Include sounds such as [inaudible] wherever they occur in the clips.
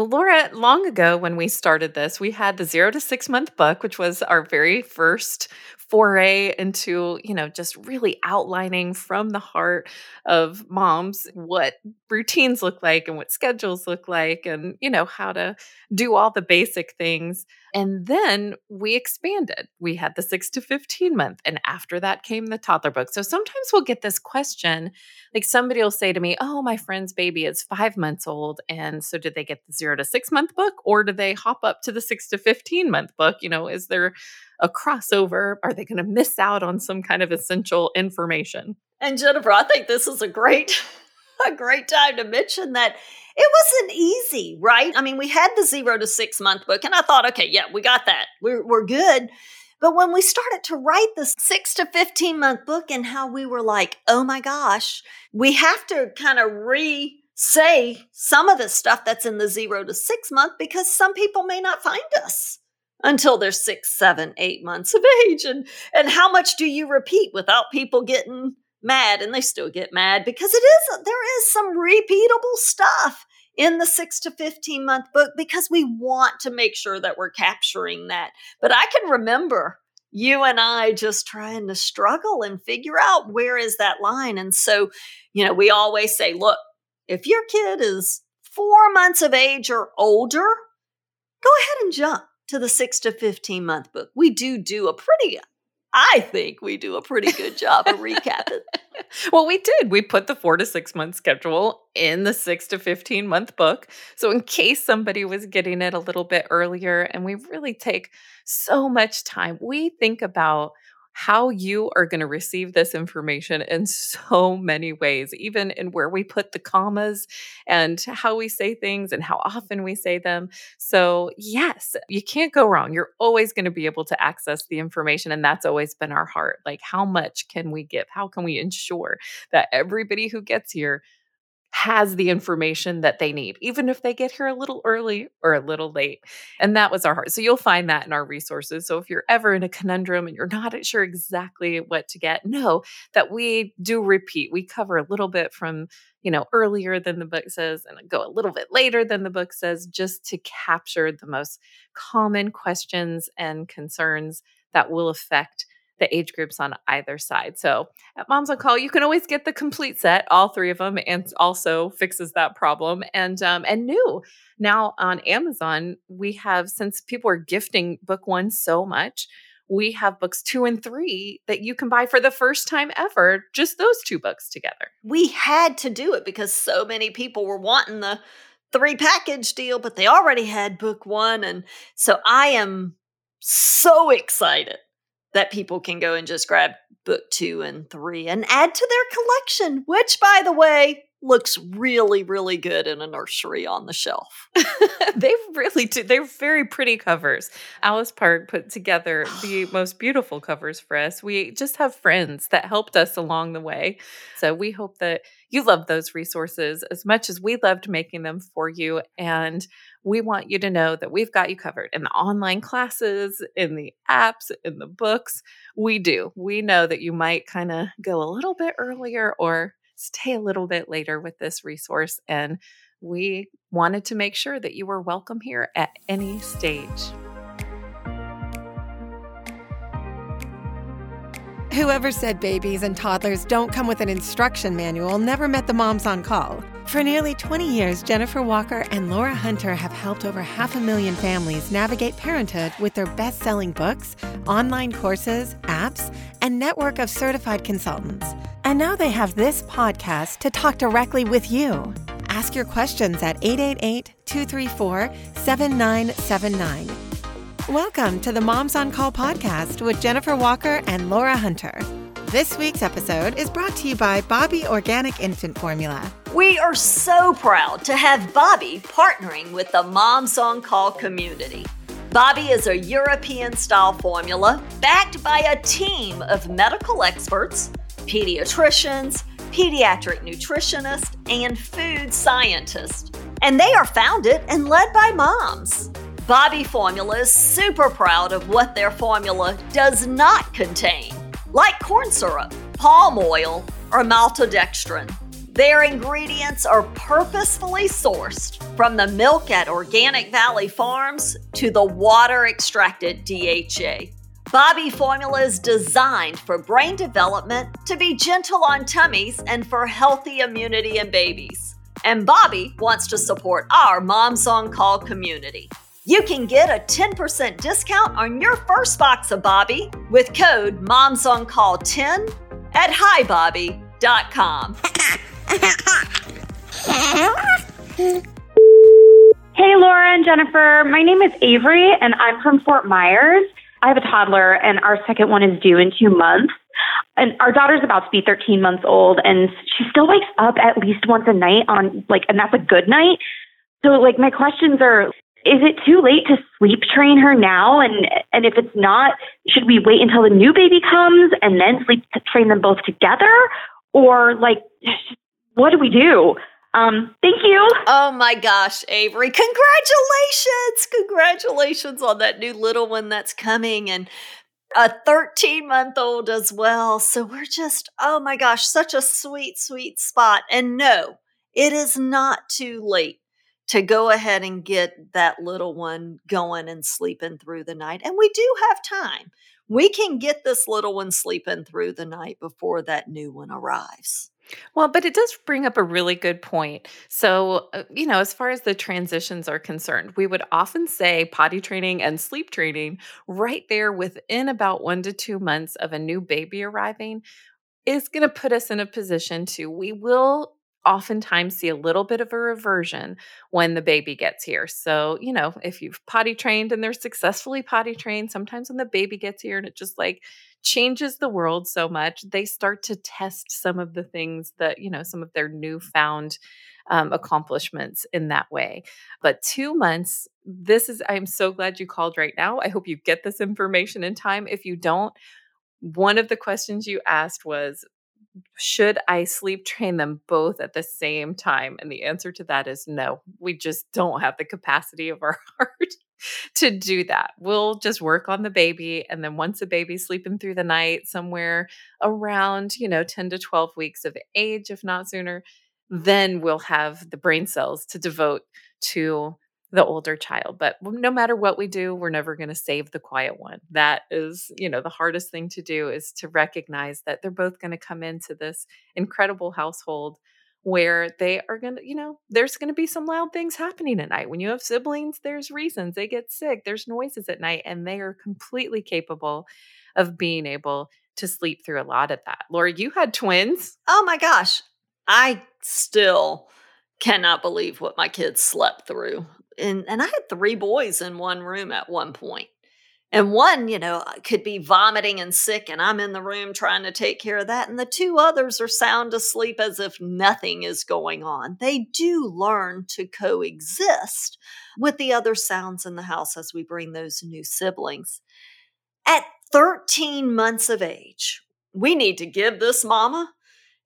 Well, Laura, long ago when we started this, we had the zero to six month book, which was our very first foray into, you know, just really outlining from the heart of moms what routines look like and what schedules look like and, you know, how to do all the basic things. And then we expanded. We had the six to 15 month. And after that came the toddler book. So sometimes we'll get this question like somebody will say to me, Oh, my friend's baby is five months old. And so did they get the zero to six month book or do they hop up to the six to 15 month book? You know, is there a crossover? Are they going to miss out on some kind of essential information? And Jennifer, I think this is a great [laughs] a great time to mention that it wasn't easy, right? I mean, we had the 0 to 6 month book and I thought, okay, yeah, we got that. We're we're good. But when we started to write the 6 to 15 month book and how we were like, "Oh my gosh, we have to kind of re say some of the stuff that's in the 0 to 6 month because some people may not find us until they're six, seven, eight months of age. And and how much do you repeat without people getting mad? And they still get mad because it is there is some repeatable stuff in the six to 15 month book because we want to make sure that we're capturing that. But I can remember you and I just trying to struggle and figure out where is that line. And so, you know, we always say, look, if your kid is four months of age or older, go ahead and jump to the six to 15 month book. We do do a pretty, I think we do a pretty good job of recapping. [laughs] well, we did. We put the four to six month schedule in the six to 15 month book. So, in case somebody was getting it a little bit earlier, and we really take so much time, we think about how you are going to receive this information in so many ways, even in where we put the commas and how we say things and how often we say them. So, yes, you can't go wrong. You're always going to be able to access the information. And that's always been our heart. Like, how much can we give? How can we ensure that everybody who gets here has the information that they need, even if they get here a little early or a little late. And that was our heart. So you'll find that in our resources. So if you're ever in a conundrum and you're not [laughs] sure exactly what to get, know that we do repeat. We cover a little bit from, you know, earlier than the book says and go a little bit later than the book says, just to capture the most common questions and concerns that will affect the age groups on either side. So at Moms on Call, you can always get the complete set, all three of them, and also fixes that problem. And um, and new now on Amazon, we have since people are gifting book one so much, we have books two and three that you can buy for the first time ever. Just those two books together. We had to do it because so many people were wanting the three package deal, but they already had book one, and so I am so excited that people can go and just grab book two and three and add to their collection, which, by the way, looks really, really good in a nursery on the shelf. [laughs] they really do. They're very pretty covers. Alice Park put together the [sighs] most beautiful covers for us. We just have friends that helped us along the way. So we hope that you love those resources as much as we loved making them for you. And we want you to know that we've got you covered in the online classes, in the apps, in the books. We do. We know that you might kind of go a little bit earlier or stay a little bit later with this resource. And we wanted to make sure that you were welcome here at any stage. Whoever said babies and toddlers don't come with an instruction manual never met the moms on call. For nearly 20 years, Jennifer Walker and Laura Hunter have helped over half a million families navigate parenthood with their best selling books, online courses, apps, and network of certified consultants. And now they have this podcast to talk directly with you. Ask your questions at 888 234 7979. Welcome to the Moms on Call podcast with Jennifer Walker and Laura Hunter. This week's episode is brought to you by Bobbie Organic Infant Formula. We are so proud to have Bobbie partnering with the Moms on Call community. Bobbie is a European style formula backed by a team of medical experts pediatricians, pediatric nutritionists, and food scientists. And they are founded and led by moms. Bobbie Formula is super proud of what their formula does not contain, like corn syrup, palm oil, or maltodextrin. Their ingredients are purposefully sourced from the milk at Organic Valley Farms to the water extracted DHA. Bobbie formula is designed for brain development to be gentle on tummies and for healthy immunity in babies. And Bobbie wants to support our Moms on Call community. You can get a 10% discount on your first box of Bobbie with code MomsOnCall10 at hibobbie.com. Hey, Laura and Jennifer. My name is Avery, and I'm from Fort Myers. I have a toddler, and our second one is due in two months. And our daughter's about to be 13 months old, and she still wakes up at least once a night on, like, and that's a good night. So, like, my questions are is it too late to sleep train her now? And and if it's not, should we wait until the new baby comes and then sleep train them both together? Or like what do we do? Um, thank you. Oh my gosh, Avery. Congratulations. Congratulations on that new little one that's coming and a 13 month old as well. So we're just, oh my gosh, such a sweet, sweet spot. And no, it is not too late to go ahead and get that little one going and sleeping through the night. And we do have time. We can get this little one sleeping through the night before that new one arrives. Well, but it does bring up a really good point. So, uh, you know, as far as the transitions are concerned, we would often say potty training and sleep training right there within about one to two months of a new baby arriving is going to put us in a position to, we will oftentimes see a little bit of a reversion when the baby gets here. So, you know, if you've potty trained and they're successfully potty trained, sometimes when the baby gets here and it just like changes the world so much, they start to test some of the things that, you know, some of their newfound um, accomplishments in that way. But two months, this is, I'm so glad you called right now. I hope you get this information in time. If you don't, one of the questions you asked was should I sleep train them both at the same time? And the answer to that is no. We just don't have the capacity of our [laughs] heart to do that. We'll just work on the baby. And then once the baby's sleeping through the night, somewhere around, you know, 10 to 12 weeks of age, if not sooner, then we'll have the brain cells to devote to the older child. But no matter what we do, we're never going to save the quiet one. That is, you know, the hardest thing to do is to recognize that they're both going to come into this incredible household where they are going to, you know, there's going to be some loud things happening at night. When you have siblings, there's reasons they get sick, there's noises at night, and they are completely capable of being able to sleep through a lot of that. Laura, you had twins. Oh my gosh. I still cannot believe what my kids slept through and and I had three boys in one room at one point. And one, you know, uh, could be vomiting and sick, and I'm in the room trying to take care of that. And the two others are sound asleep as if nothing is going on. They do learn to coexist with the other sounds in the house as we bring those new siblings. At 13 months of age, we need to give this mama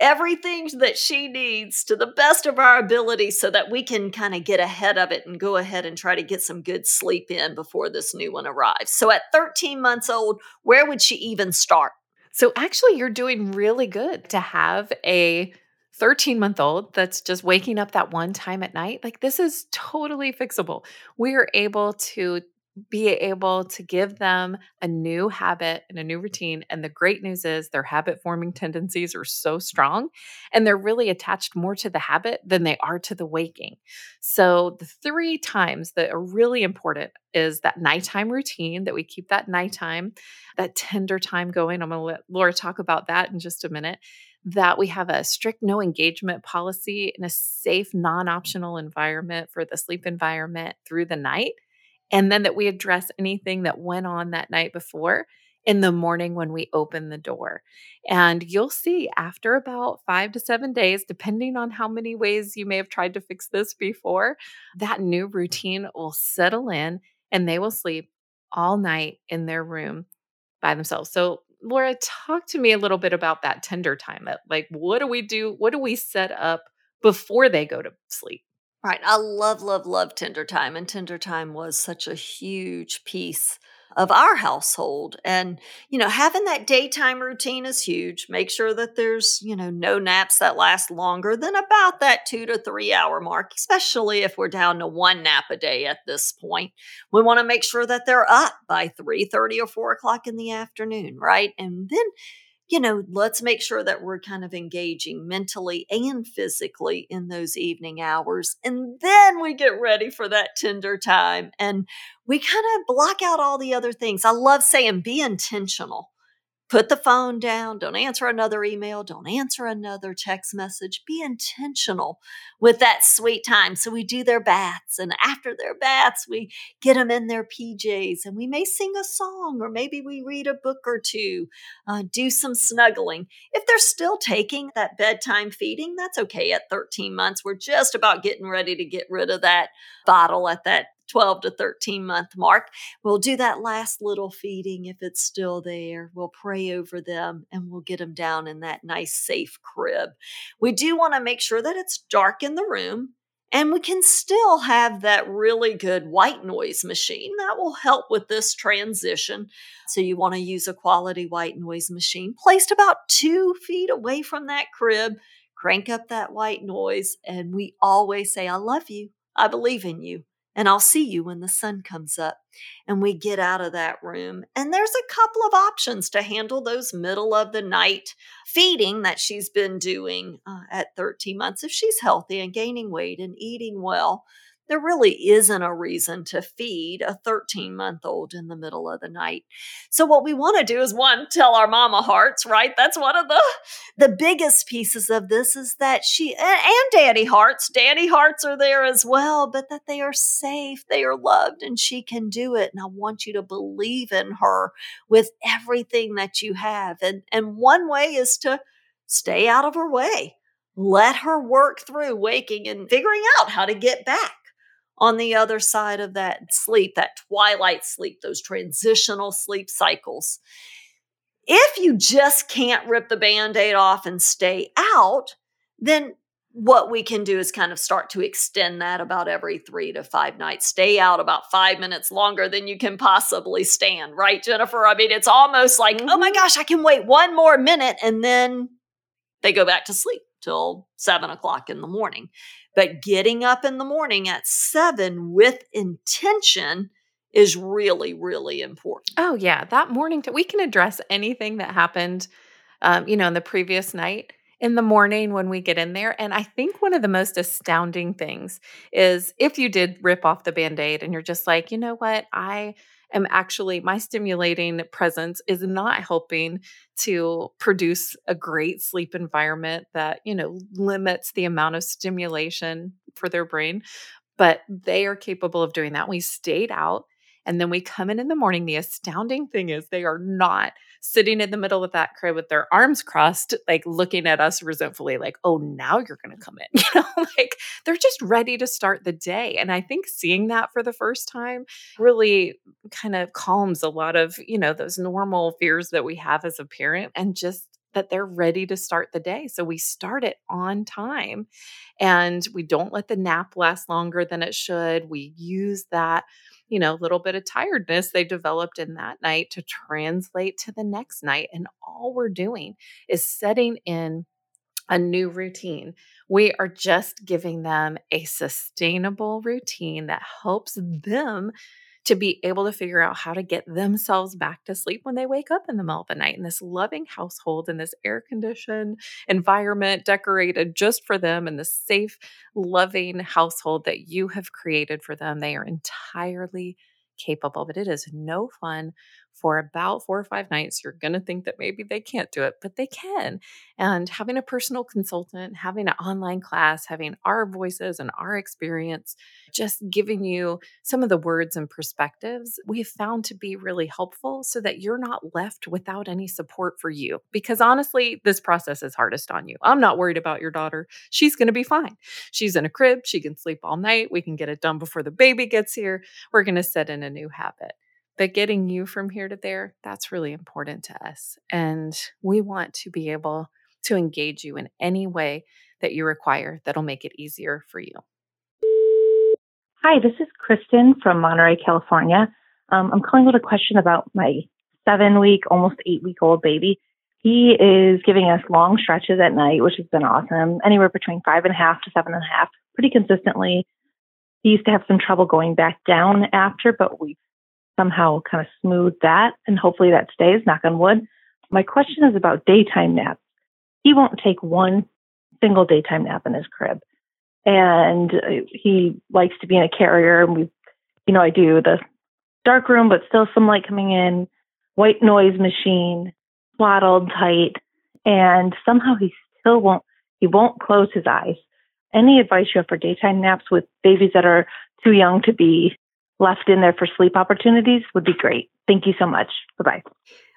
everything that she needs to the best of our ability so that we can kind of get ahead of it and go ahead and try to get some good sleep in before this new one arrives. So at 13 months old, where would she even start? So actually, you're doing really good to have a 13 month old that's just waking up that one time at night. Like, this is totally fixable. We are able to be able to give them a new habit and a new routine. And the great news is their habit forming tendencies are so strong and they're really attached more to the habit than they are to the waking. So, the three times that are really important is that nighttime routine that we keep that nighttime, that tender time going. I'm going to let Laura talk about that in just a minute. That we have a strict no engagement policy in a safe, non optional environment for the sleep environment through the night and then that we address anything that went on that night before in the morning when we open the door. And you'll see after about five to seven days, depending on how many ways you may have tried to fix this before, that new routine will settle in and they will sleep all night in their room by themselves. So, Laura, talk to me a little bit about that tender time. Like, what do we do? What do we set up before they go to sleep? Right. I love, love, love Tender Time. And Tender Time was such a huge piece of our household. And, you know, having that daytime routine is huge. Make sure that there's, you know, no naps that last longer than about that two to three hour mark, especially if we're down to one nap a day at this point. We want to make sure that they're up by 3 30 or 4 o'clock in the afternoon, right? And then you know, let's make sure that we're kind of engaging mentally and physically in those evening hours. And then we get ready for that tender time and we kind of block out all the other things. I love saying be intentional put the phone down, don't answer another email, don't answer another text message. Be intentional with that sweet time. So we do their baths, and after their baths, we get them in their PJs, and we may sing a song, or maybe we read a book or two, uh, do some snuggling. If they're still taking that bedtime feeding, that's okay at 13 months. We're just about getting ready to get rid of that bottle at that 12 to 13 month mark. We'll do that last little feeding if it's still there. We'll pray over them and we'll get them down in that nice, safe crib. We do want to make sure that it's dark in the room. And we can still have that really good white noise machine that will help with this transition. So, you want to use a quality white noise machine placed about two feet away from that crib. Crank up that white noise, and we always say, I love you. I believe in you and I'll see you when the sun comes up. And we get out of that room. And there's a couple of options to handle those middle of the night feeding that she's been doing uh, at 13 months if she's healthy and gaining weight and eating well there really isn't a reason to feed a 13 month old in the middle of the night. So what we want to do is one tell our mama hearts, right? That's one of the the biggest pieces of this is that she and, daddy hearts, daddy hearts are there as well, but that they are safe, they are loved and she can do it and I want you to believe in her with everything that you have. And and one way is to stay out of her way. Let her work through waking and figuring out how to get back on the other side of that sleep, that twilight sleep, those transitional sleep cycles. If you just can't rip the band aid off and stay out, then what we can do is kind of start to extend that about every three to five nights. Stay out about five minutes longer than you can possibly stand, right, Jennifer? I mean, it's almost like, oh my mm-hmm. gosh, I can wait one more minute and then they go back to sleep till seven o'clock in the morning. But getting up in the morning at seven with intention is really, really important. Oh, yeah. That morning, t- we can address anything that happened, um, you know, in the previous night in the morning when we get in there. And I think one of the most astounding things is if you did rip off the band aid and you're just like, you know what, I am actually my stimulating presence is not helping to produce a great sleep environment that you know limits the amount of stimulation for their brain but they are capable of doing that. We stayed out and then we come in in the morning. The astounding thing is they are not sitting in the middle of that crib with their arms crossed, like looking at us resentfully, like, oh, now you're going to come in. [laughs] You know, like they're just ready to start the day. And I think seeing that for the first time really kind of calms a lot of, you know, those normal fears that we have as a parent and just that they're ready to start the day. So we start it on time and we don't let the nap last longer than it should. We use that you know, little bit of tiredness they developed in that night to translate to the next night. And all we're doing is setting in a new routine. We are just giving them a sustainable routine that helps them to be able to figure out how to get themselves back to sleep when they wake up in the middle of the night in this loving household in this air conditioned environment decorated just for them in this safe, loving household that you have created for them. They are entirely capable, but it is no fun for about four or five nights. You're going to think that maybe they can't do it, but they can. And having a personal consultant, having an online class, having our voices and our experience, just giving you some of the words and perspectives, we have found to be really helpful so that you're not left without any support for you. Because honestly, this process is hardest on you. I'm not worried about your daughter. She's going to be fine. She's in a crib. She can sleep all night. We can get it done before the baby gets here. We're going to set in a new habit. But getting you from here to there, that's really important to us. And we want to be able to engage you in any way that you require that'll make it easier for you. Hi, this is Kristen from Monterey, California. Um, I'm calling with a question about my seven week, almost eight week old baby. He is giving us long stretches at night, which has been awesome, anywhere between five and a half to seven and a half, pretty consistently. He used to have some trouble going back down after, but we somehow kind of smooth that, and hopefully that stays, knock on wood. My question is about daytime naps. He won't take one single daytime nap in his crib. And uh, he likes to be in a carrier, and we, you know, I do the dark room, but still some light coming in, white noise machine, swaddled tight, and somehow he still won't he won't close his eyes. Any advice you have for daytime naps with babies that are too young to be left in there for sleep opportunities would be great. Thank you so much. Bye bye.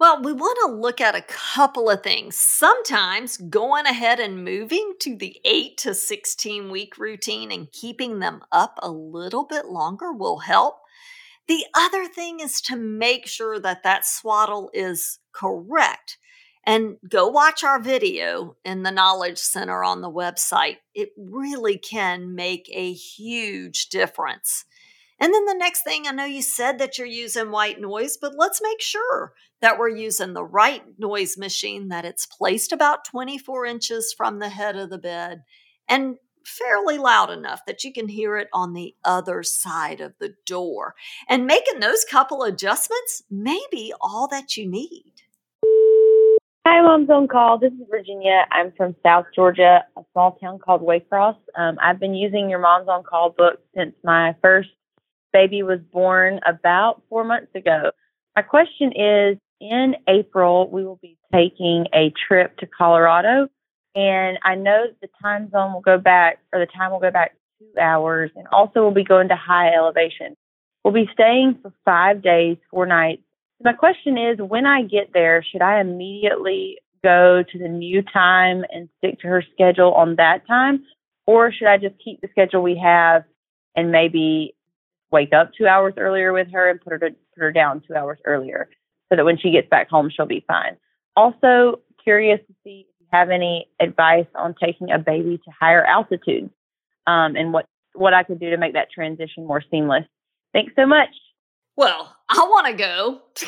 Well, we want to look at a couple of things. Sometimes going ahead and moving to the 8 to 16 week routine and keeping them up a little bit longer will help. The other thing is to make sure that that swaddle is correct. And go watch our video in the Knowledge Center on the website. It really can make a huge difference. And then the next thing, I know you said that you're using white noise, but let's make sure that we're using the right noise machine, that it's placed about 24 inches from the head of the bed, and fairly loud enough that you can hear it on the other side of the door. And making those couple adjustments may be all that you need. Hi, Mom's on Call. This is Virginia. I'm from South Georgia, a small town called Waycross. Um, I've been using your Mom's on Call book since my first baby was born about four months ago. My question is in April, we will be taking a trip to Colorado and I know the time zone will go back, or the time will go back two hours, and also we'll be going to high elevation. We'll be staying for five days, four nights. My question is when I get there, should I immediately go to the new time and stick to her schedule on that time? Or should I just keep the schedule we have and maybe wake up two hours earlier with her and put her to, put her down two hours earlier so that when she gets back home she'll be fine. Also curious to see if you have any advice on taking a baby to higher altitudes um, and what, what I could do to make that transition more seamless. Thanks so much. Well, I want to go to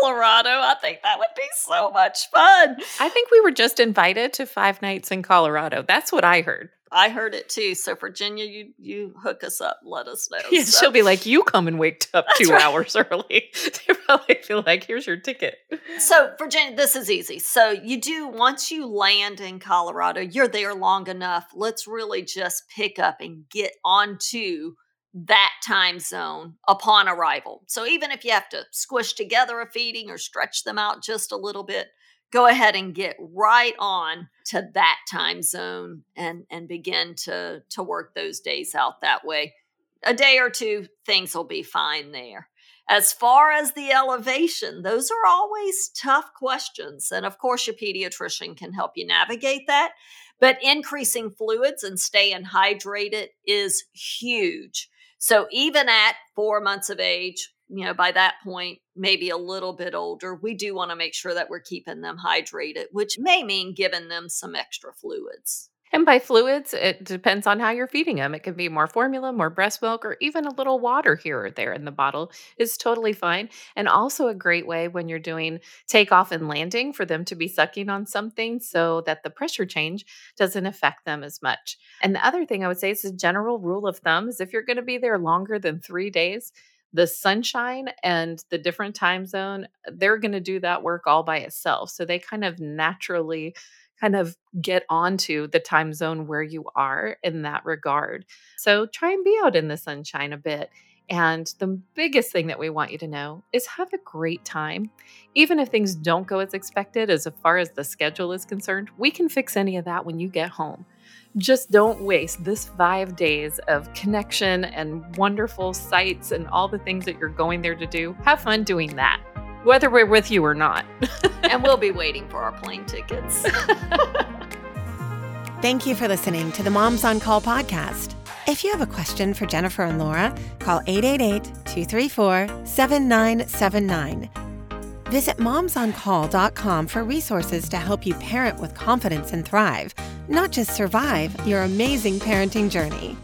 Colorado. I think that would be so much fun. I think we were just invited to five nights in Colorado. That's what I heard. I heard it too. So Virginia, you you hook us up. Let us [laughs] know. Yeah, so. she'll be like, "You come and wake up [laughs] two right. hours early." [laughs] they probably feel like, "Here's your ticket." So Virginia, this is easy. So you do once you land in Colorado, you're there long enough. Let's really just pick up and get onto that time zone upon arrival. So even if you have to squish together a feeding or stretch them out just a little bit, go ahead and get right on to that time zone and and begin to to work those days out that way. A day or two things will be fine there. As far as the elevation those are always tough questions and of course your pediatrician can help you navigate that but increasing fluids and staying hydrated is huge. So even at 4 months of age you know, by that point, maybe a little bit older, we do want to make sure that we're keeping them hydrated, which may mean giving them some extra fluids. And by fluids, it depends on how you're feeding them. It can be more formula, more breast milk, or even a little water here or there in the bottle is totally fine. And also a great way when you're doing takeoff and landing for them to be sucking on something so that the pressure change doesn't affect them as much. And the other thing I would say is a general rule of thumb is if you're going to be there longer than three days, the sunshine and the different time zone, they're going to do that work all by itself. So they kind of naturally kind of get onto the time zone where you are in that regard. So try and be out in the sunshine a bit. And the biggest thing that we want you to know is have a great time. Even if things don't go as expected, as far as the schedule is concerned, we can fix any of that when you get home just don't waste this five days of connection and wonderful sights and all the things that you're going there to do. Have fun doing that, whether we're with you or not. [laughs] and we'll be waiting for our plane tickets. [laughs] Thank you for listening to the Moms on Call podcast. If you have a question for Jennifer and Laura, call 888 234 7979 Visit momsoncall.com for resources to help you parent with confidence and thrive, not just survive your amazing parenting journey.